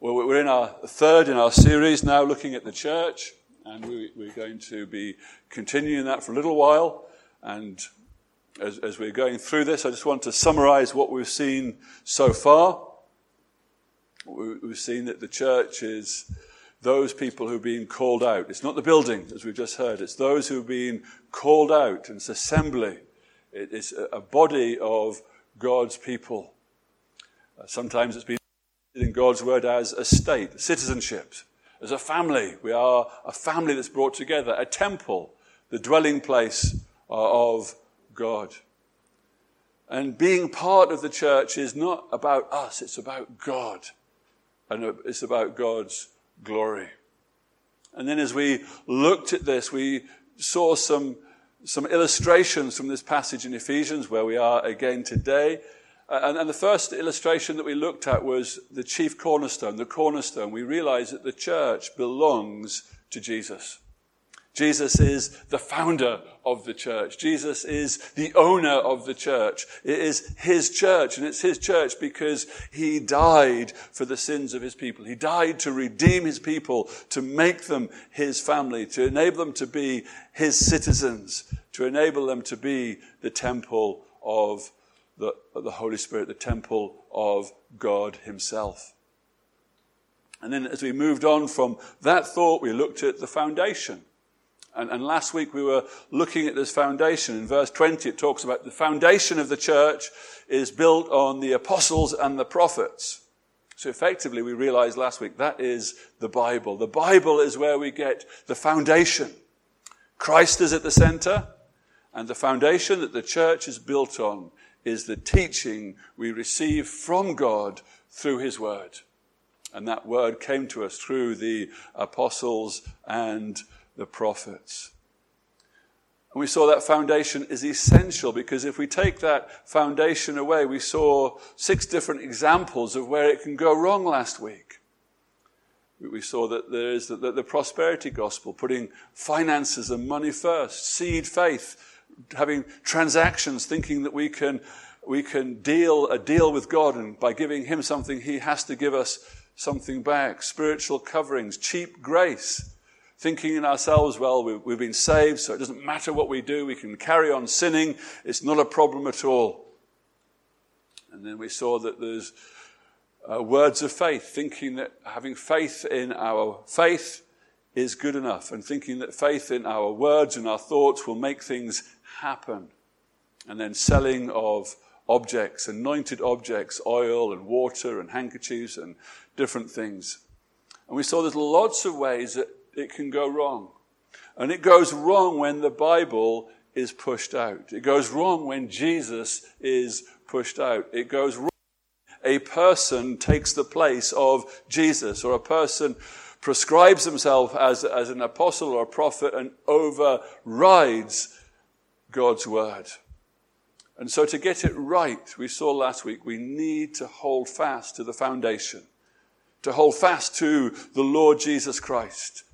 Well, we're in our third in our series now looking at the church, and we, are going to be continuing that for a little while. And as, as we're going through this, I just want to summarize what we've seen so far. We've seen that the church is those people who've been called out. It's not the building, as we've just heard, it's those who've been called out, and it's assembly. It's a body of God's people. Uh, sometimes it's been in God's word as a state, citizenship, as a family. We are a family that's brought together, a temple, the dwelling place uh, of God. And being part of the church is not about us, it's about God. And it's about God's glory. And then as we looked at this, we saw some, some illustrations from this passage in Ephesians, where we are again today. Uh, and, and, the first illustration that we looked at was the chief cornerstone, the cornerstone. We realize that the church belongs to Jesus. Jesus is the founder of the church. Jesus is the owner of the church. It is his church, and it's his church because he died for the sins of his people. He died to redeem his people, to make them his family, to enable them to be his citizens, to enable them to be the temple of the, the Holy Spirit, the temple of God Himself. And then as we moved on from that thought, we looked at the foundation. And, and, last week we were looking at this foundation. In verse 20, it talks about the foundation of the church is built on the apostles and the prophets. So effectively, we realized last week that is the Bible. The Bible is where we get the foundation. Christ is at the center, and the foundation that the church is built on is the teaching we receive from God through His Word. And that Word came to us through the apostles and the prophets. And we saw that foundation is essential because if we take that foundation away, we saw six different examples of where it can go wrong last week. We saw that there is the, the prosperity gospel, putting finances and money first, seed faith, having transactions, thinking that we can, we can deal a deal with God, and by giving Him something, He has to give us something back. Spiritual coverings, cheap grace, thinking in ourselves, well, we've, we've been saved, so it doesn't matter what we do, we can carry on sinning, it's not a problem at all. And then we saw that there's uh, words of faith, thinking that having faith in our faith is good enough, and thinking that faith in our words and our thoughts will make things happen. And then selling of objects, anointed objects, oil and water and handkerchiefs and different things. And we saw there's lots of ways that it can go wrong. And it goes wrong when the Bible is pushed out. It goes wrong when Jesus is pushed out. It goes wrong. A person takes the place of Jesus, or a person prescribes himself as, as an apostle or a prophet and overrides God's word. And so to get it right, we saw last week, we need to hold fast to the foundation, to hold fast to the Lord Jesus Christ,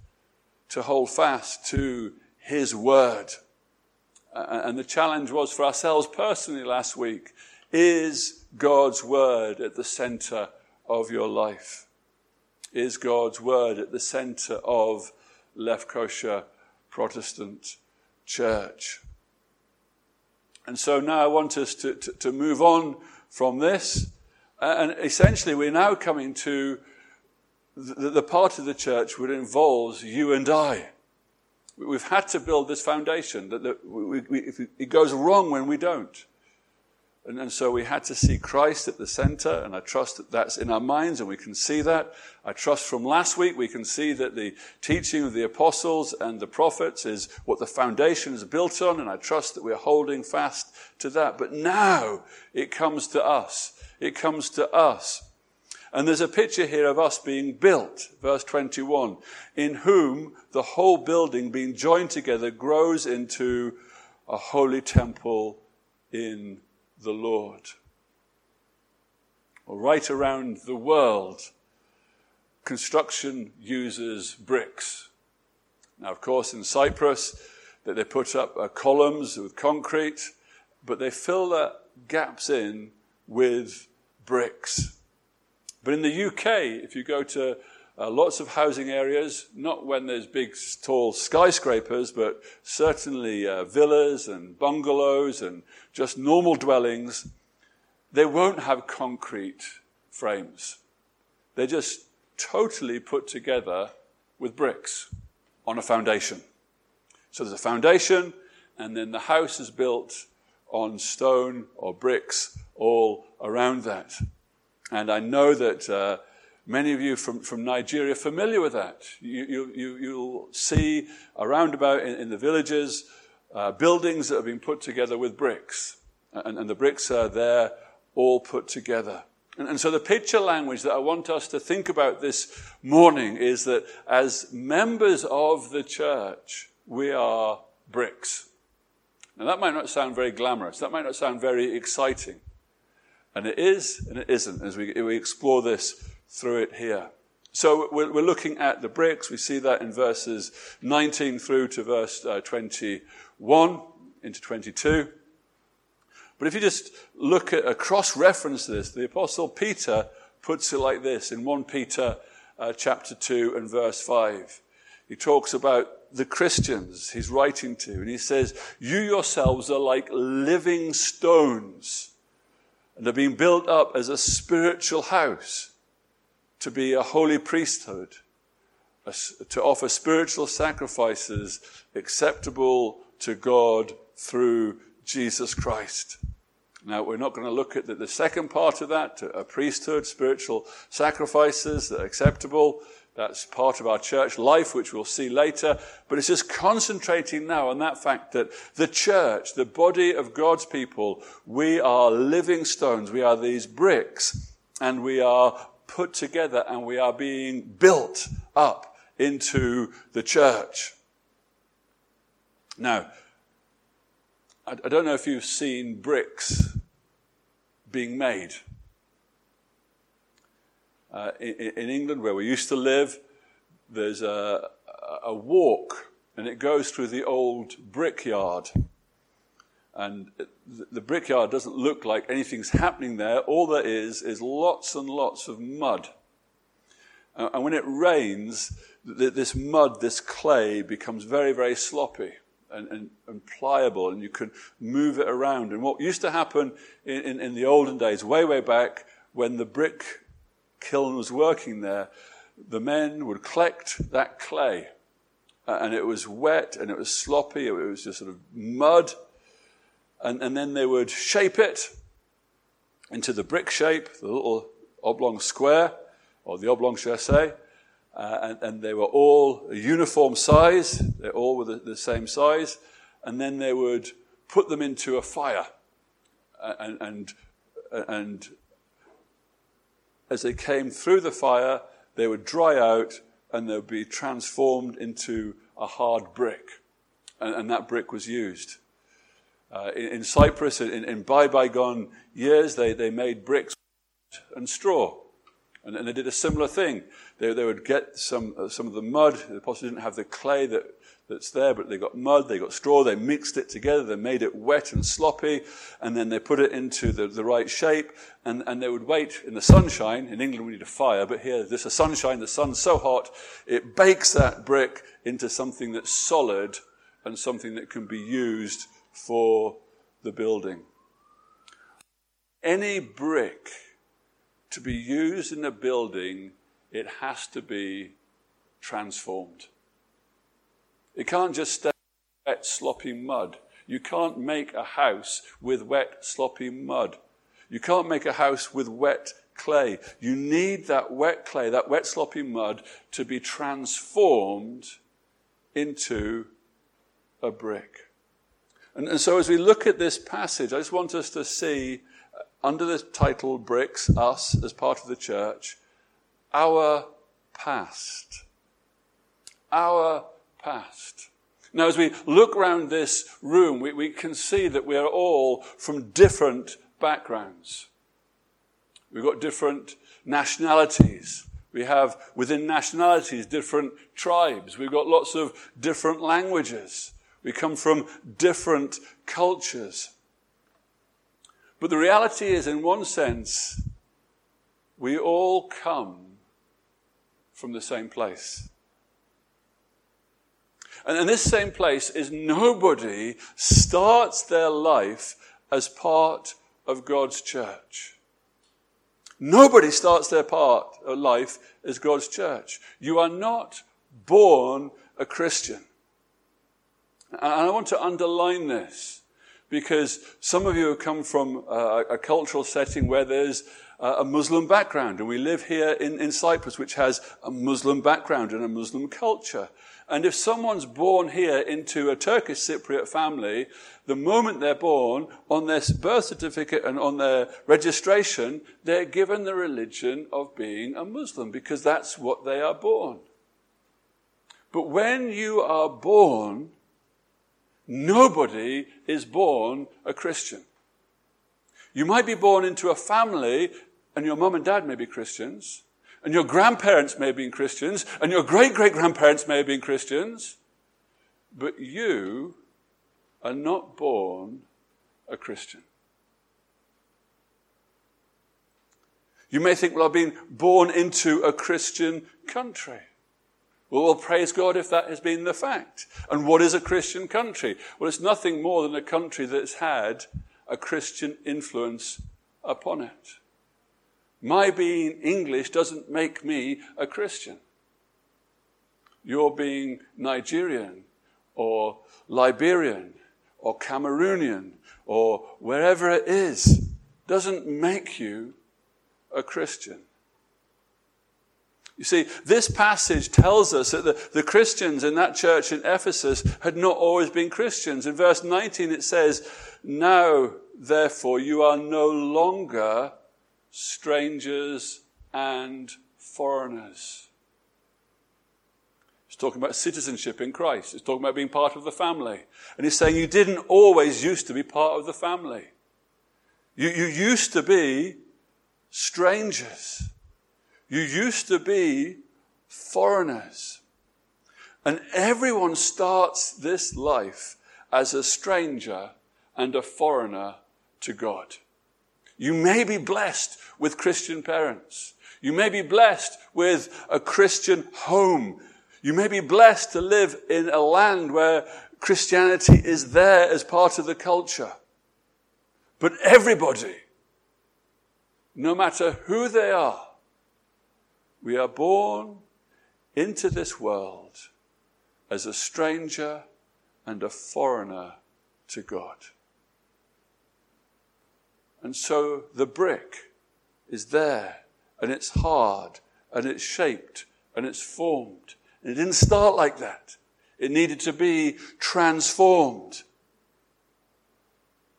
to hold fast to his word. And the challenge was for ourselves personally last week, is God's word at the center of your life? Is God's word at the center of Lefkosha Protestant Church? And so now I want us to, to, to move on from this. Uh, and essentially, we're now coming to the, the part of the church which involves you and I. We've had to build this foundation. That, we, we, it goes wrong when we don't. And, and, so we had to see Christ at the center, and I trust that that's in our minds and we can see that. I trust from last week we can see that the teaching of the apostles and the prophets is what the foundation is built on, and I trust that we're holding fast to that. But now it comes to us. It comes to us. And there's a picture here of us being built, verse 21, in whom the whole building being joined together grows into a holy temple in the Lord. Well, right around the world, construction uses bricks. Now, of course, in Cyprus, that they put up uh, columns with concrete, but they fill the gaps in with bricks. But in the UK, if you go to uh, lots of housing areas, not when there's big, tall skyscrapers, but certainly uh, villas and bungalows and just normal dwellings, they won't have concrete frames. They're just totally put together with bricks on a foundation. So there's a foundation, and then the house is built on stone or bricks all around that. And I know that uh, many of you from, from Nigeria are familiar with that. You, you, you, you'll see around about in, in the villages uh, buildings that have been put together with bricks. And, and the bricks are there all put together. And, and so the picture language that I want us to think about this morning is that as members of the church, we are bricks. Now that might not sound very glamorous. That might not sound very exciting. And it is and it isn't as we, we explore this through it here. So we're, looking at the bricks. We see that in verses 19 through to verse uh, 21 into 22. But if you just look at a cross reference to this, the Apostle Peter puts it like this in 1 Peter uh, chapter 2 and verse 5. He talks about the Christians he's writing to, and he says, You yourselves are like living stones and are being built up as a spiritual house to be a holy priesthood, to offer spiritual sacrifices acceptable to God through Jesus Christ. Now, we're not going to look at the, second part of that, a priesthood, spiritual sacrifices that are acceptable. That's part of our church life, which we'll see later. But it's just concentrating now on that fact that the church, the body of God's people, we are living stones. We are these bricks and we are put together and we are being built up into the church. Now, I, don't know if you've seen bricks being made. Uh, in, in, England, where we used to live, there's a, a walk and it goes through the old brickyard. And the brickyard doesn't look like anything's happening there. All there is is lots and lots of mud. And when it rains, this mud, this clay becomes very, very sloppy and, and, and, pliable, and you can move it around. And what used to happen in, in, in the olden days, way, way back, when the brick kiln was working there, the men would collect that clay, and it was wet and it was sloppy, it was just sort of mud, and, and then they would shape it into the brick shape, the little oblong square, or the oblong chaussee, uh, and, and, they were all a uniform size. They all were the, the, same size. And then they would put them into a fire. And, and, and as they came through the fire, they would dry out and they would be transformed into a hard brick. And, and that brick was used. Uh, in, in, Cyprus, in, in bygone years, they, they made bricks and straw. And, and they did a similar thing. They, they would get some, uh, some of the mud. They possibly didn't have the clay that, that's there, but they got mud, they got straw, they mixed it together, they made it wet and sloppy, and then they put it into the, the right shape, and, and they would wait in the sunshine. In England, we need a fire, but here, there's a sunshine, the sun's so hot, it bakes that brick into something that's solid and something that can be used for the building. Any brick to be used in a building it has to be transformed. It can't just stay wet, sloppy mud. You can't make a house with wet, sloppy mud. You can't make a house with wet clay. You need that wet clay, that wet, sloppy mud to be transformed into a brick. And, and, so as we look at this passage, I just want us to see uh, under the title Bricks, us as part of the church, our past. Our past. Now, as we look around this room, we, we can see that we are all from different backgrounds. We've got different nationalities. We have within nationalities different tribes. We've got lots of different languages. We come from different cultures. But the reality is, in one sense, we all come from the same place. And in this same place is nobody starts their life as part of God's church. Nobody starts their part of life as God's church. You are not born a Christian. And I want to underline this because some of you have come from a, a cultural setting where there's uh, a Muslim background, and we live here in, in Cyprus, which has a Muslim background and a Muslim culture. And if someone's born here into a Turkish Cypriot family, the moment they're born, on their birth certificate and on their registration, they're given the religion of being a Muslim because that's what they are born. But when you are born, nobody is born a Christian. You might be born into a family and your mum and dad may be Christians, and your grandparents may have been Christians, and your great great grandparents may have been Christians, but you are not born a Christian. You may think, well, I've been born into a Christian country. Well, well, praise God if that has been the fact. And what is a Christian country? Well, it's nothing more than a country that's had a Christian influence upon it. My being English doesn't make me a Christian. Your being Nigerian or Liberian or Cameroonian or wherever it is doesn't make you a Christian. You see, this passage tells us that the, the Christians in that church in Ephesus had not always been Christians. In verse 19 it says, Now, therefore, you are no longer strangers and foreigners. It's talking about citizenship in Christ. It's talking about being part of the family. And he's saying you didn't always used to be part of the family. You, you used to be strangers. You used to be foreigners. And everyone starts this life as a stranger and a foreigner to God. You may be blessed with Christian parents. You may be blessed with a Christian home. You may be blessed to live in a land where Christianity is there as part of the culture. But everybody, no matter who they are, we are born into this world as a stranger and a foreigner to God. And so the brick is there and it's hard and it's shaped and it's formed. And it didn't start like that. It needed to be transformed.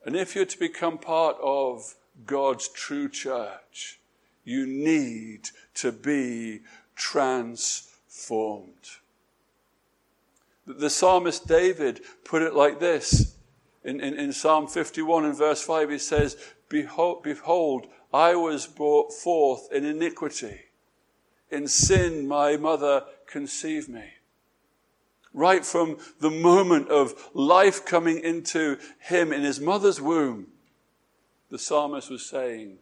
And if you're to become part of God's true church, you need to be transformed. The psalmist David put it like this in, in, in Psalm 51 and verse 5. He says, Behold, behold, I was brought forth in iniquity. In sin, my mother conceived me. Right from the moment of life coming into him in his mother's womb, the psalmist was saying,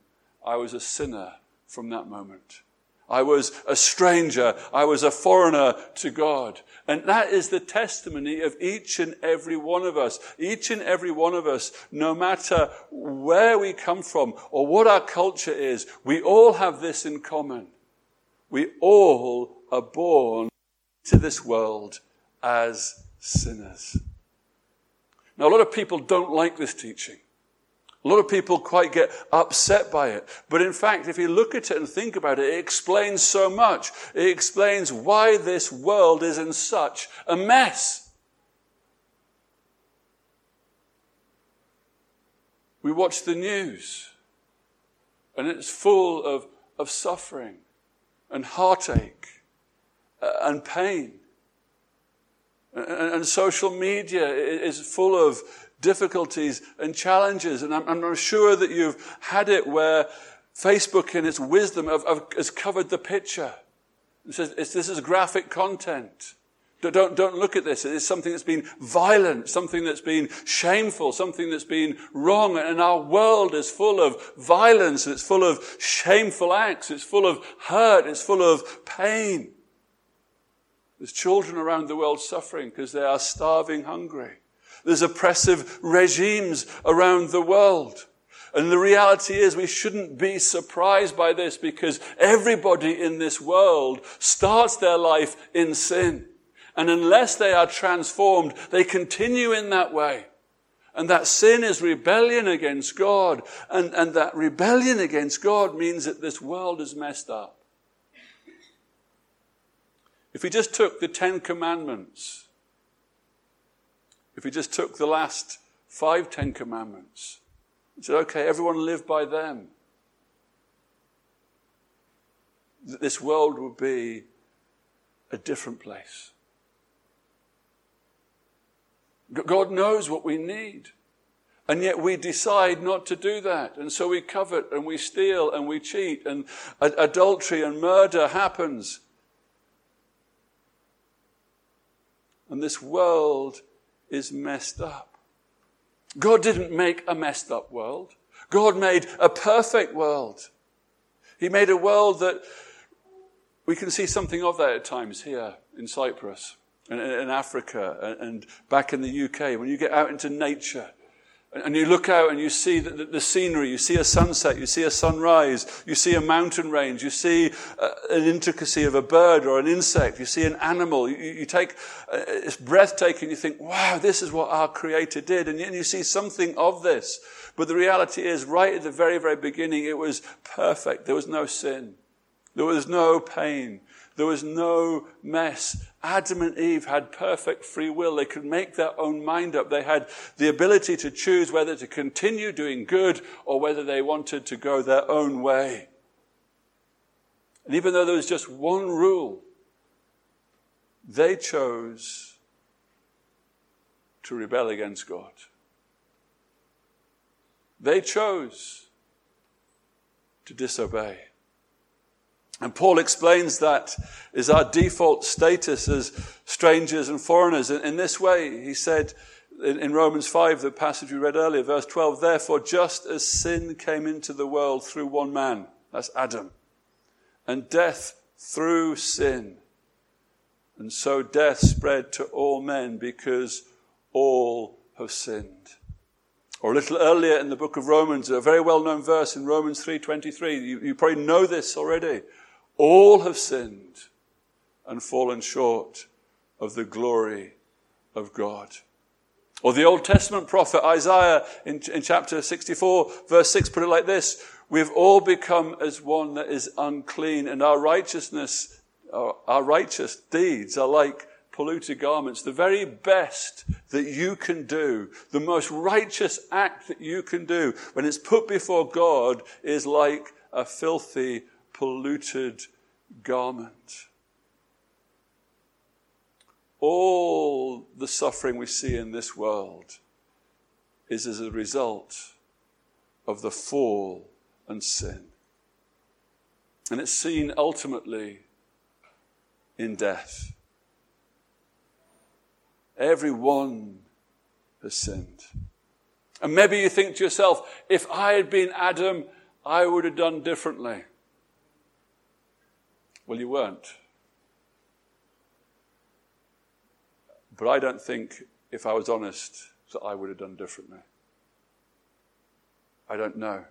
I was a sinner from that moment. I was a stranger. I was a foreigner to God. And that is the testimony of each and every one of us. Each and every one of us, no matter where we come from or what our culture is, we all have this in common. We all are born to this world as sinners. Now, a lot of people don't like this teaching. A lot of people quite get upset by it. But in fact, if you look at it and think about it, it explains so much. It explains why this world is in such a mess. We watch the news, and it's full of, of suffering and heartache uh, and pain. And, and social media is full of difficulties and challenges. And I'm, I'm sure that you've had it where Facebook, in its wisdom, have, have, has covered the picture. It says this is graphic content. Don't, don't look at this. It's something that's been violent, something that's been shameful, something that's been wrong. And our world is full of violence. It's full of shameful acts. It's full of hurt. It's full of pain. There's children around the world suffering because they are starving hungry. There's oppressive regimes around the world. And the reality is we shouldn't be surprised by this because everybody in this world starts their life in sin. And unless they are transformed, they continue in that way. And that sin is rebellion against God. And, and that rebellion against God means that this world is messed up. If we just took the Ten Commandments, if we just took the last five Ten Commandments, and said, okay, everyone live by them, this world would be a different place. God knows what we need. And yet we decide not to do that. And so we covet and we steal and we cheat and adultery and murder happens. And this world is messed up. God didn't make a messed up world. God made a perfect world. He made a world that we can see something of that at times here in Cyprus and in Africa and back in the UK. When you get out into nature and you look out and you see the, the, scenery, you see a sunset, you see a sunrise, you see a mountain range, you see uh, an intricacy of a bird or an insect, you see an animal, you, you take, uh, it's breathtaking, you think, wow, this is what our Creator did, and you see something of this. But the reality is, right at the very, very beginning, it was perfect. There was no sin. There was no pain. There was no mess. Adam and Eve had perfect free will. They could make their own mind up. They had the ability to choose whether to continue doing good or whether they wanted to go their own way. And even though there was just one rule, they chose to rebel against God. They chose to disobey. And Paul explains that is our default status as strangers and foreigners. In, this way, he said in, in Romans 5, the passage we read earlier, verse 12, therefore, just as sin came into the world through one man, that's Adam, and death through sin, and so death spread to all men because all have sinned. Or a little earlier in the book of Romans, a very well-known verse in Romans 3.23, you, you probably know this already. All have sinned and fallen short of the glory of God. Or the Old Testament prophet Isaiah in, in chapter 64, verse 6, put it like this We've all become as one that is unclean, and our righteousness, our, our righteous deeds are like polluted garments. The very best that you can do, the most righteous act that you can do, when it's put before God, is like a filthy polluted garment. All the suffering we see in this world is as a result of the fall and sin. And it's seen ultimately in death. Everyone has sinned. And maybe you think to yourself, if I had been Adam, I would have done differently. Well, you weren't. But I don't think, if I was honest, that I would have done differently. I don't know.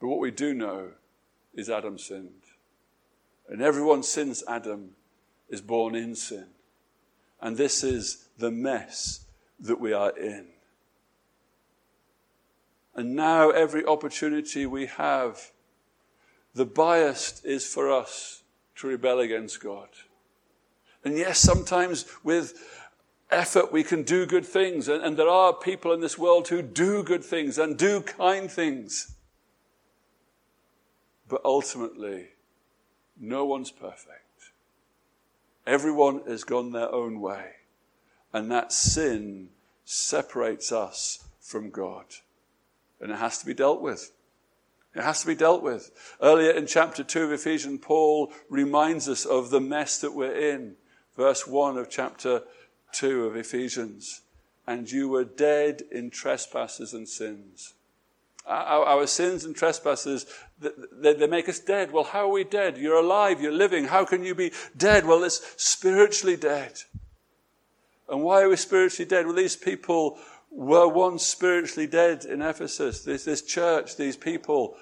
But what we do know is Adam sinned. And everyone since Adam is born in sin. And this is the mess that we are in. And now, every opportunity we have the bias is for us to rebel against God. And yes, sometimes with effort we can do good things. And, and, there are people in this world who do good things and do kind things. But ultimately, no one's perfect. Everyone has gone their own way. And that sin separates us from God. And it has to be dealt with. It has to be dealt with. Earlier in chapter 2 of Ephesians, Paul reminds us of the mess that we're in. verse 1 of chapter 2 of Ephesians. And you were dead in trespasses and sins. Our, our sins and trespasses, they, they make us dead. Well, how are we dead? You're alive, you're living. How can you be dead? Well, it's spiritually dead. And why are we spiritually dead? Well, these people were once spiritually dead in Ephesus, this, this church, these people,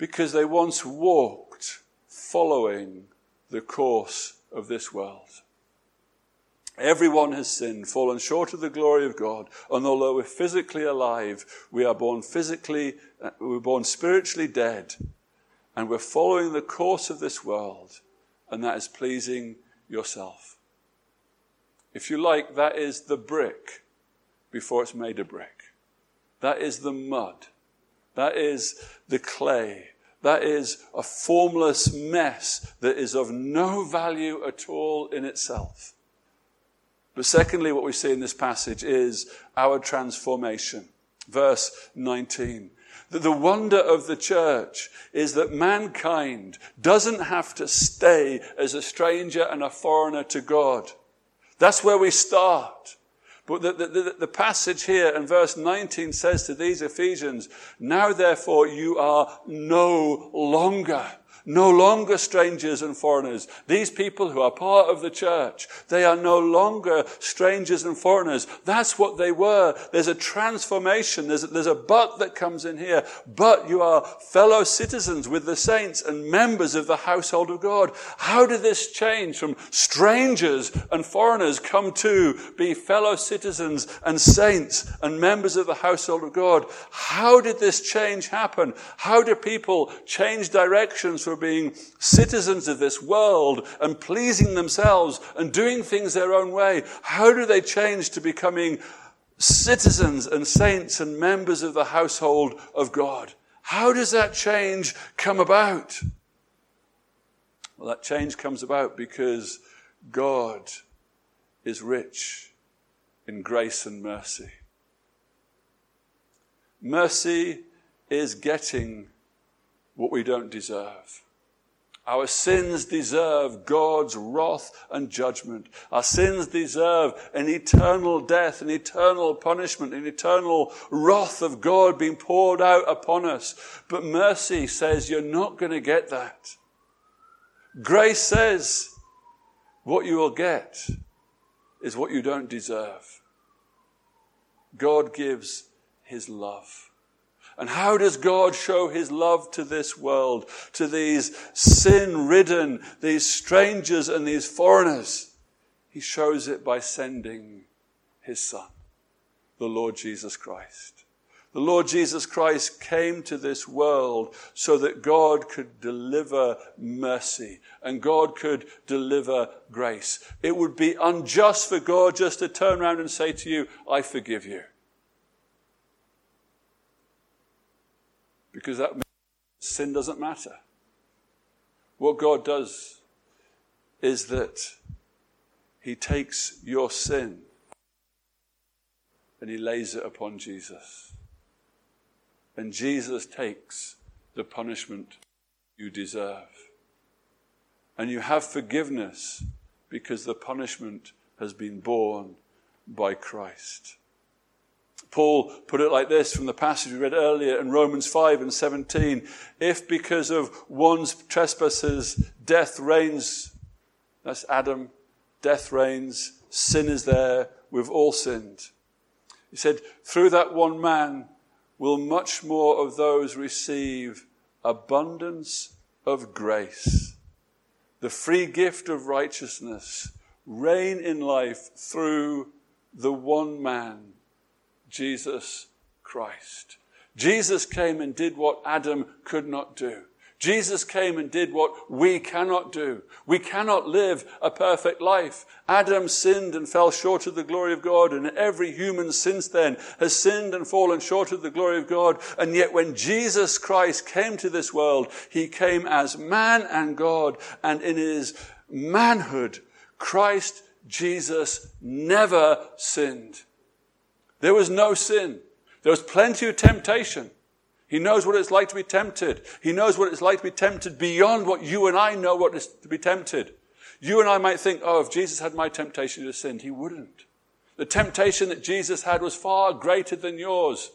because they once walked following the course of this world. Everyone has sinned, fallen short of the glory of God, and although we're physically alive, we are born physically, uh, we're born spiritually dead, and we're following the course of this world, and that is pleasing yourself. If you like, that is the brick before it's made a brick. That is the mud. That is the clay. That is a formless mess that is of no value at all in itself. But secondly, what we see in this passage is our transformation. Verse 19. That the wonder of the church is that mankind doesn't have to stay as a stranger and a foreigner to God. That's where we start. But the, the, the, passage here in verse 19 says to these Ephesians, Now therefore you are no longer no longer strangers and foreigners. These people who are part of the church, they are no longer strangers and foreigners. That's what they were. There's a transformation. There's a, there's a but that comes in here. But you are fellow citizens with the saints and members of the household of God. How did this change from strangers and foreigners come to be fellow citizens and saints and members of the household of God? How did this change happen? How do people change directions for being citizens of this world and pleasing themselves and doing things their own way, how do they change to becoming citizens and saints and members of the household of God? How does that change come about? Well, that change comes about because God is rich in grace and mercy. Mercy is getting what we don't deserve. Our sins deserve God's wrath and judgment. Our sins deserve an eternal death, an eternal punishment, an eternal wrath of God being poured out upon us. But mercy says you're not going to get that. Grace says what you will get is what you don't deserve. God gives his love. And how does God show his love to this world, to these sin ridden, these strangers and these foreigners? He shows it by sending his son, the Lord Jesus Christ. The Lord Jesus Christ came to this world so that God could deliver mercy and God could deliver grace. It would be unjust for God just to turn around and say to you, I forgive you. Because that sin doesn't matter. What God does is that He takes your sin and He lays it upon Jesus. And Jesus takes the punishment you deserve. And you have forgiveness because the punishment has been borne by Christ. Paul put it like this from the passage we read earlier in Romans 5 and 17. If because of one's trespasses death reigns, that's Adam, death reigns, sin is there, we've all sinned. He said, through that one man will much more of those receive abundance of grace, the free gift of righteousness, reign in life through the one man Jesus Christ. Jesus came and did what Adam could not do. Jesus came and did what we cannot do. We cannot live a perfect life. Adam sinned and fell short of the glory of God, and every human since then has sinned and fallen short of the glory of God. And yet when Jesus Christ came to this world, he came as man and God, and in his manhood, Christ Jesus never sinned. There was no sin. There was plenty of temptation. He knows what it's like to be tempted. He knows what it's like to be tempted beyond what you and I know what is to be tempted. You and I might think, oh, if Jesus had my temptation to sin, he wouldn't. The temptation that Jesus had was far greater than yours.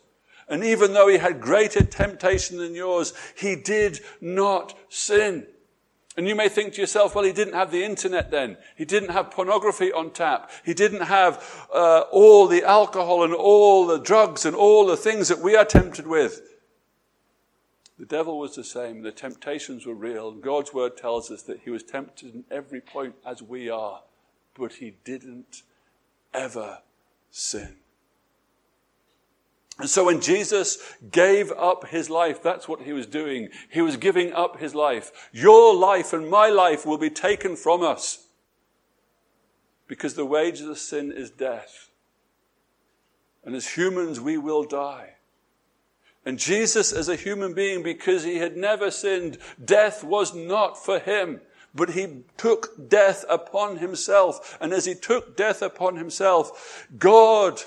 And even though he had greater temptation than yours, he did not sin. And you may think to yourself, well, he didn't have the internet then. He didn't have pornography on tap. He didn't have uh, all the alcohol and all the drugs and all the things that we are tempted with. The devil was the same. The temptations were real. God's word tells us that he was tempted in every point as we are, but he didn't ever sin. And so when Jesus gave up his life, that's what he was doing. He was giving up his life. Your life and my life will be taken from us because the wages of sin is death. And as humans, we will die. And Jesus, as a human being, because he had never sinned, death was not for him. But he took death upon himself. And as he took death upon himself, God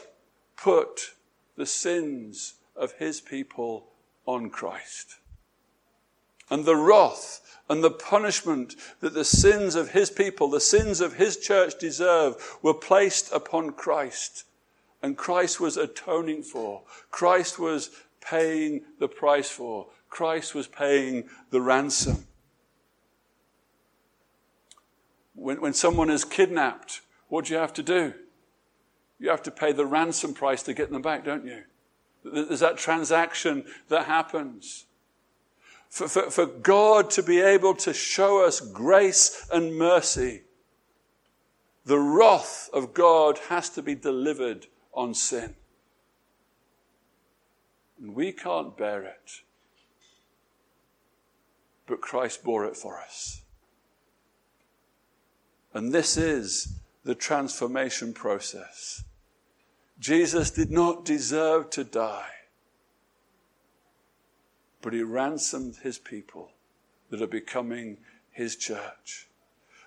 put the sins of his people on Christ. And the wrath and the punishment that the sins of his people, the sins of his church deserve, were placed upon Christ. And Christ was atoning for. Christ was paying the price for. Christ was paying the ransom. When, when someone is kidnapped, what do you have to do? You have to pay the ransom price to get them back, don't you? There's that transaction that happens. For, for, for God to be able to show us grace and mercy, the wrath of God has to be delivered on sin. And we can't bear it. But Christ bore it for us. And this is the transformation process. Jesus did not deserve to die, but he ransomed his people that are becoming his church.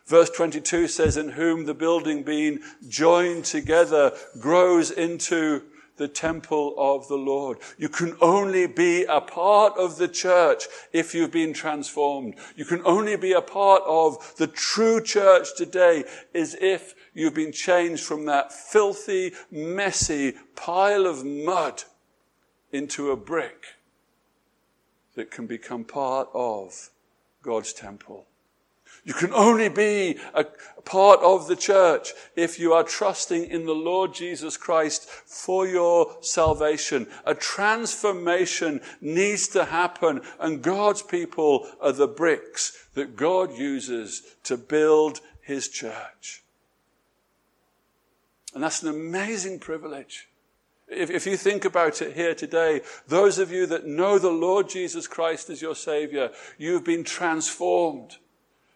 Verse 22 says, In whom the building being joined together grows into the temple of the Lord. You can only be a part of the church if you've been transformed. You can only be a part of the true church today is if you've been changed from that filthy, messy pile of mud into a brick that can become part of God's temple. You can only be a part of the church if you are trusting in the Lord Jesus Christ for your salvation. A transformation needs to happen and God's people are the bricks that God uses to build his church. And that's an amazing privilege. If, if, you think about it here today, those of you that know the Lord Jesus Christ as your Savior, you've been transformed.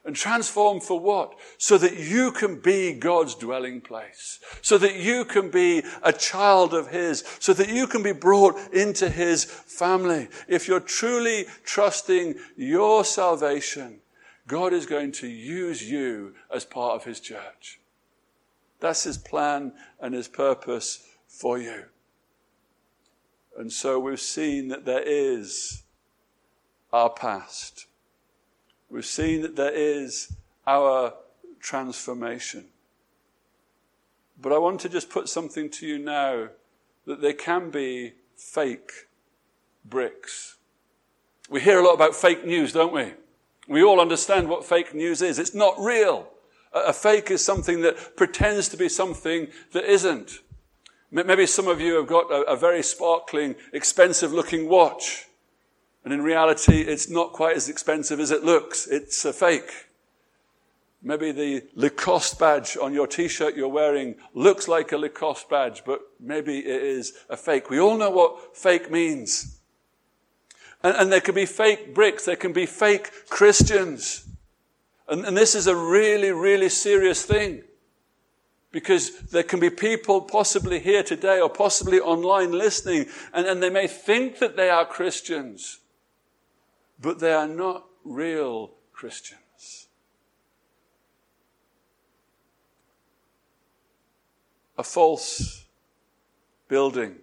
And transformed for what? So that you can be God's dwelling place. So that you can be a child of His. So that you can be brought into His family. If you're truly trusting your salvation, God is going to use you as part of His church. That's His plan and His purpose for you. And so we've seen that there is our past. We've seen that there is our transformation. But I want to just put something to you now that there can be fake bricks. We hear a lot about fake news, don't we? We all understand what fake news is. It's not real. A fake is something that pretends to be something that isn't. Maybe some of you have got a, very sparkling, expensive looking watch. And in reality, it's not quite as expensive as it looks. It's a fake. Maybe the Lacoste badge on your t-shirt you're wearing looks like a Lacoste badge, but maybe it is a fake. We all know what fake means. And, and there can be fake bricks. There can be fake Christians. And, and this is a really, really serious thing. Because there can be people possibly here today or possibly online listening, and, and they may think that they are Christians but they are not real Christians. A false building.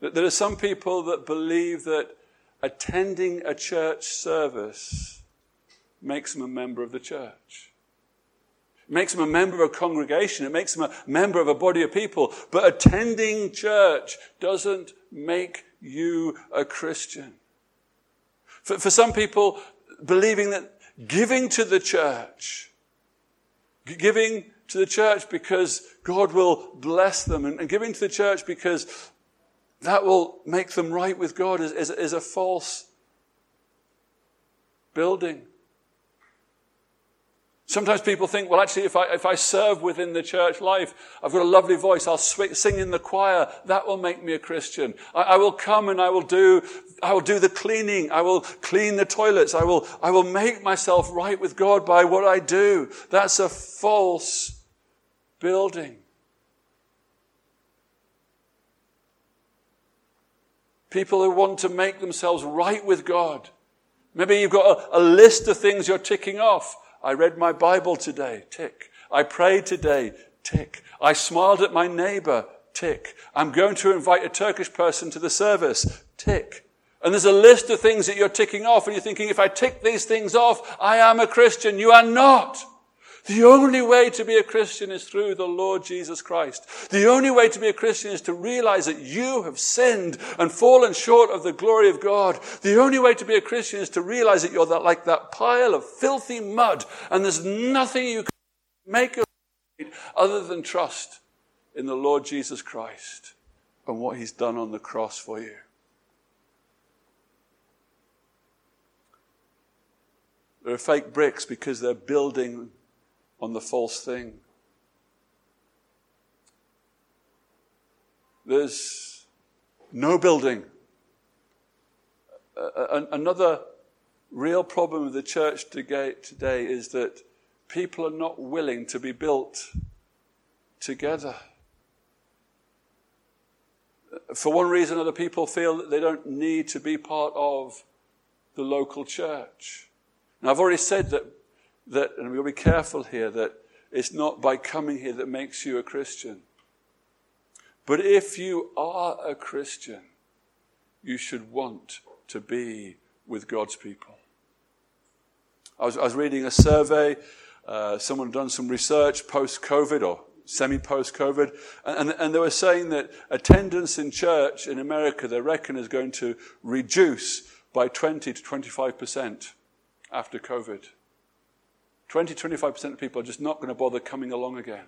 There are some people that believe that attending a church service makes them a member of the church. It makes them a member of a congregation. It makes them a member of a body of people. But attending church doesn't make you a Christian. For, for some people, believing that giving to the church, giving to the church because God will bless them, and, and giving to the church because that will make them right with God is, is, is a false building. Sometimes people think, well, actually, if I, if I serve within the church life, I've got a lovely voice, I'll sing in the choir, that will make me a Christian. I, I, will come and I will do, I will do the cleaning, I will clean the toilets, I will, I will make myself right with God by what I do. That's a false building. People who want to make themselves right with God. Maybe you've got a, a list of things you're ticking off. I read my Bible today, tick. I prayed today, tick. I smiled at my neighbor, tick. I'm going to invite a Turkish person to the service, tick. And there's a list of things that you're ticking off, and you're thinking, if I tick these things off, I am a Christian. You are not. The only way to be a Christian is through the Lord Jesus Christ. The only way to be a Christian is to realize that you have sinned and fallen short of the glory of God. The only way to be a Christian is to realize that you're that, like that pile of filthy mud and there's nothing you can make other than trust in the Lord Jesus Christ and what he's done on the cross for you. There are fake bricks because they're building on the false thing. There's no building. Another real problem of the church today is that people are not willing to be built together. For one reason or other, people feel that they don't need to be part of the local church. Now, I've already said that that, and we'll be careful here, that it's not by coming here that makes you a Christian. But if you are a Christian, you should want to be with God's people. I was, I was reading a survey, uh, someone done some research post COVID or semi post COVID, and, and, they were saying that attendance in church in America, they reckon, is going to reduce by 20 to 25% after COVID. 20, 25% of people are just not going to bother coming along again.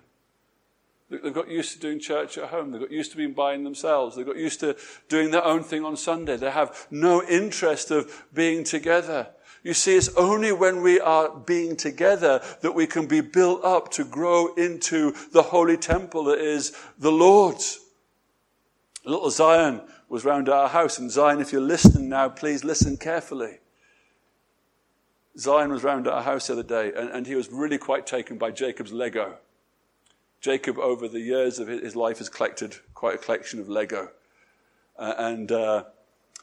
They've got used to doing church at home. They've got used to being by themselves. They've got used to doing their own thing on Sunday. They have no interest of being together. You see, it's only when we are being together that we can be built up to grow into the holy temple that is the Lord's. Little Zion was round our house. And Zion, if you're listening now, please listen carefully. Zion was round at our house the other day, and, and he was really quite taken by Jacob's Lego. Jacob, over the years of his life, has collected quite a collection of Lego. Uh, and uh,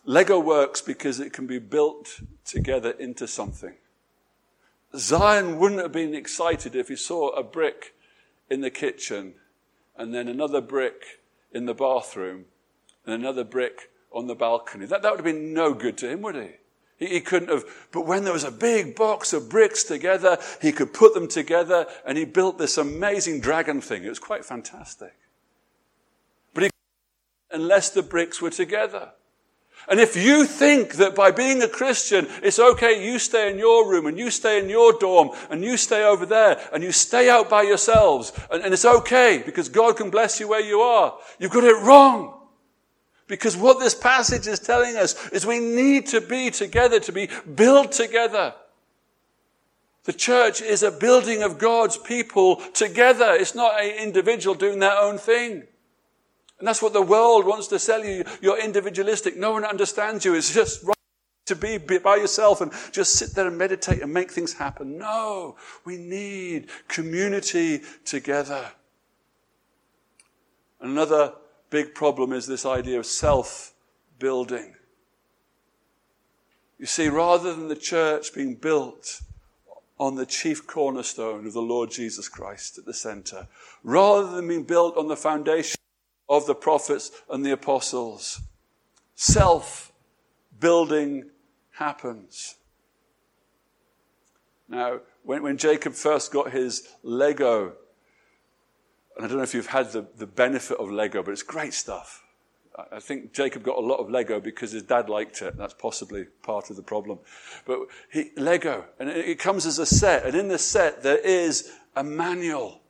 Lego works because it can be built together into something. Zion wouldn't have been excited if he saw a brick in the kitchen and then another brick in the bathroom and another brick on the balcony. That, that would have been no good to him, would he? He, he couldn't have, but when there was a big box of bricks together, he could put them together and he built this amazing dragon thing. It was quite fantastic. But he, unless the bricks were together. And if you think that by being a Christian, it's okay, you stay in your room and you stay in your dorm and you stay over there and you stay out by yourselves and, and it's okay because God can bless you where you are, you've got it wrong. Because what this passage is telling us is we need to be together, to be built together. The church is a building of God's people together. It's not an individual doing their own thing. And that's what the world wants to sell you. You're individualistic. No one understands you. It's just right to be by yourself and just sit there and meditate and make things happen. No, we need community together. Another big problem is this idea of self building. You see, rather than the church being built on the chief cornerstone of the Lord Jesus Christ at the center, rather than being built on the foundation of the prophets and the apostles, self building happens. Now, when, when Jacob first got his Lego, and I don't know if you've had the, the benefit of Lego, but it's great stuff. I think Jacob got a lot of Lego because his dad liked it. That's possibly part of the problem. But he, Lego, and it comes as a set, and in the set there is a manual.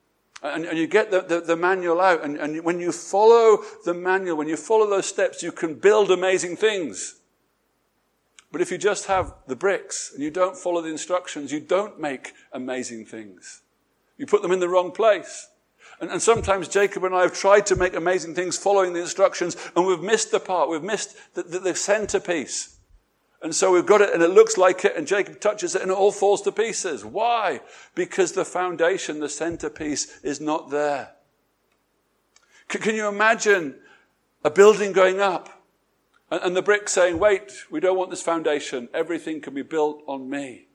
And, and you get the, the, the manual out, and, and when you follow the manual, when you follow those steps, you can build amazing things. But if you just have the bricks and you don't follow the instructions, you don't make amazing things. You put them in the wrong place. And, and, sometimes Jacob and I have tried to make amazing things following the instructions, and we've missed the part, we've missed the, the, the centerpiece. And so we've got it, and it looks like it, and Jacob touches it, and it all falls to pieces. Why? Because the foundation, the centerpiece, is not there. C- can you imagine a building going up? And the brick saying, wait, we don't want this foundation. Everything can be built on me.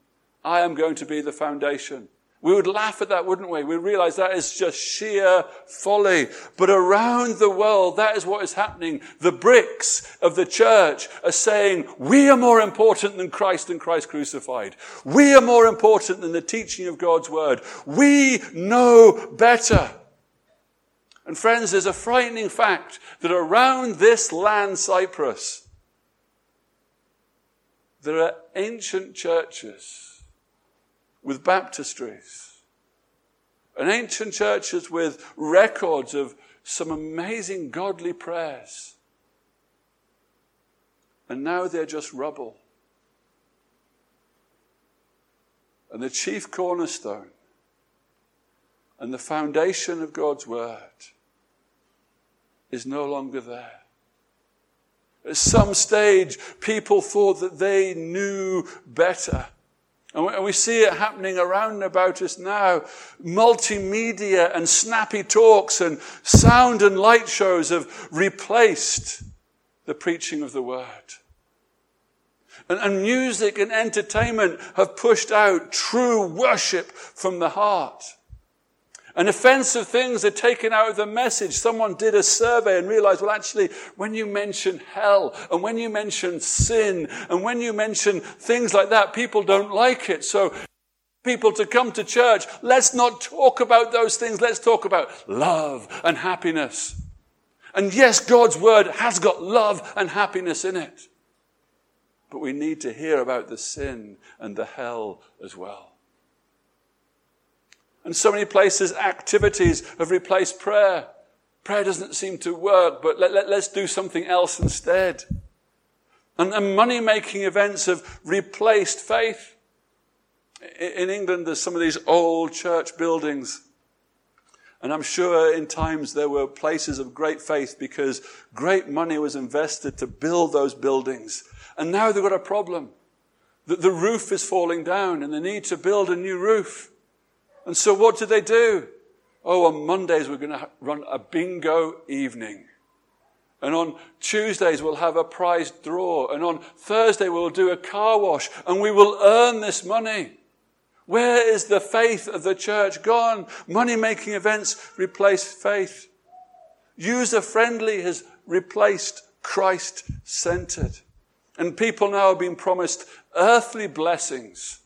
I am going to be the foundation. We would laugh at that, wouldn't we? We realize that is just sheer folly. But around the world, that is what is happening. The bricks of the church are saying, we are more important than Christ and Christ crucified. We are more important than the teaching of God's word. We know better. And friends, there's a frightening fact that around this land, Cyprus, there are ancient churches with baptistries. And ancient churches with records of some amazing godly prayers. And now they're just rubble. And the chief cornerstone and the foundation of God's Word is no longer there. At some stage, people thought that they knew better. And we see it happening around about us now. Multimedia and snappy talks and sound and light shows have replaced the preaching of the word. And, and music and entertainment have pushed out true worship from the heart. And offensive things are taken out of the message. Someone did a survey and realized, well, actually, when you mention hell and when you mention sin and when you mention things like that, people don't like it. So people to come to church, let's not talk about those things. Let's talk about love and happiness. And yes, God's word has got love and happiness in it. But we need to hear about the sin and the hell as well. And so many places, activities have replaced prayer. Prayer doesn't seem to work, but let, let, us do something else instead. And, and money making events have replaced faith. In England, there's some of these old church buildings. And I'm sure in times there were places of great faith because great money was invested to build those buildings. And now they've got a problem. That the roof is falling down and they need to build a new roof. And so what do they do? Oh, on Mondays we're going to run a bingo evening. And on Tuesdays we'll have a prize draw. And on Thursday we'll do a car wash and we will earn this money. Where is the faith of the church gone? Money making events replace faith. User friendly has replaced Christ centered. And people now are being promised earthly blessings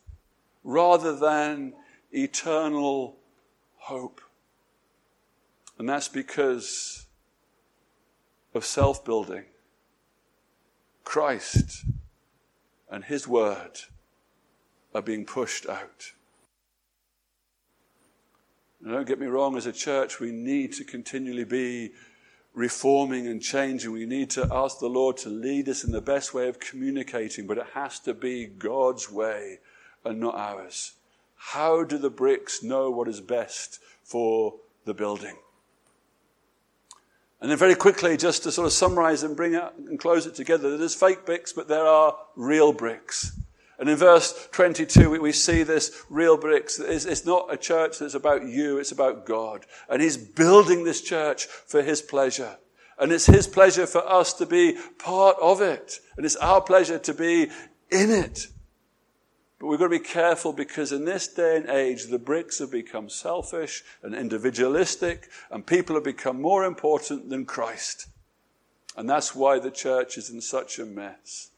rather than eternal hope. And that's because of self building. Christ and His Word are being pushed out. And don't get me wrong, as a church, we need to continually be reforming and changing. We need to ask the Lord to lead us in the best way of communicating, but it has to be God's way and not ours. How do the bricks know what is best for the building? And then very quickly, just to sort of summarize and bring it and close it together, there's fake bricks, but there are real bricks. And in verse 22, we, see this real bricks. It's, it's not a church that's about you, it's about God. And He's building this church for His pleasure. And it's His pleasure for us to be part of it. And it's our pleasure to be in it. But we've got to be careful because in this day and age, the bricks have become selfish and individualistic, and people have become more important than Christ. And that's why the church is in such a mess.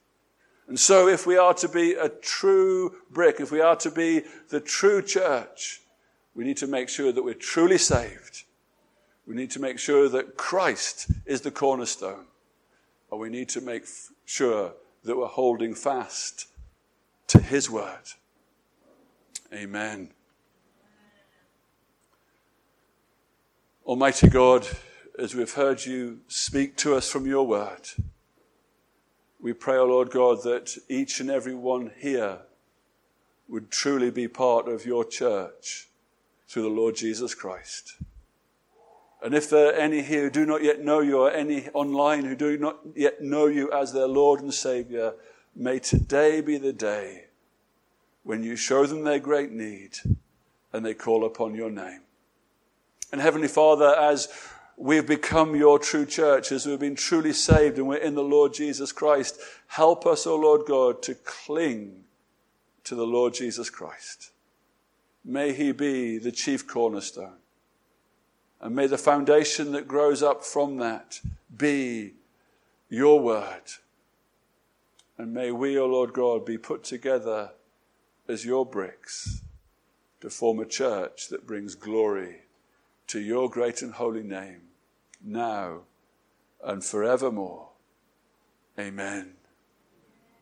And so, if we are to be a true brick, if we are to be the true church, we need to make sure that we're truly saved. We need to make sure that Christ is the cornerstone. And we need to make sure that we're holding fast to His word. Amen. Almighty God, as we've heard you speak to us from your word, we pray, O oh Lord God, that each and every one here would truly be part of your church through the Lord Jesus Christ. And if there are any here who do not yet know you, or any online who do not yet know you as their Lord and Savior, may today be the day when you show them their great need and they call upon your name. And Heavenly Father, as we've become your true church, as we've been truly saved and we're in the Lord Jesus Christ, help us, O Lord God, to cling to the Lord Jesus Christ. May he be the chief cornerstone. And may the foundation that grows up from that be your word. And may we, O Lord God, be put together as your bricks to form a church that brings glory to your great and holy name, now and forevermore. Amen.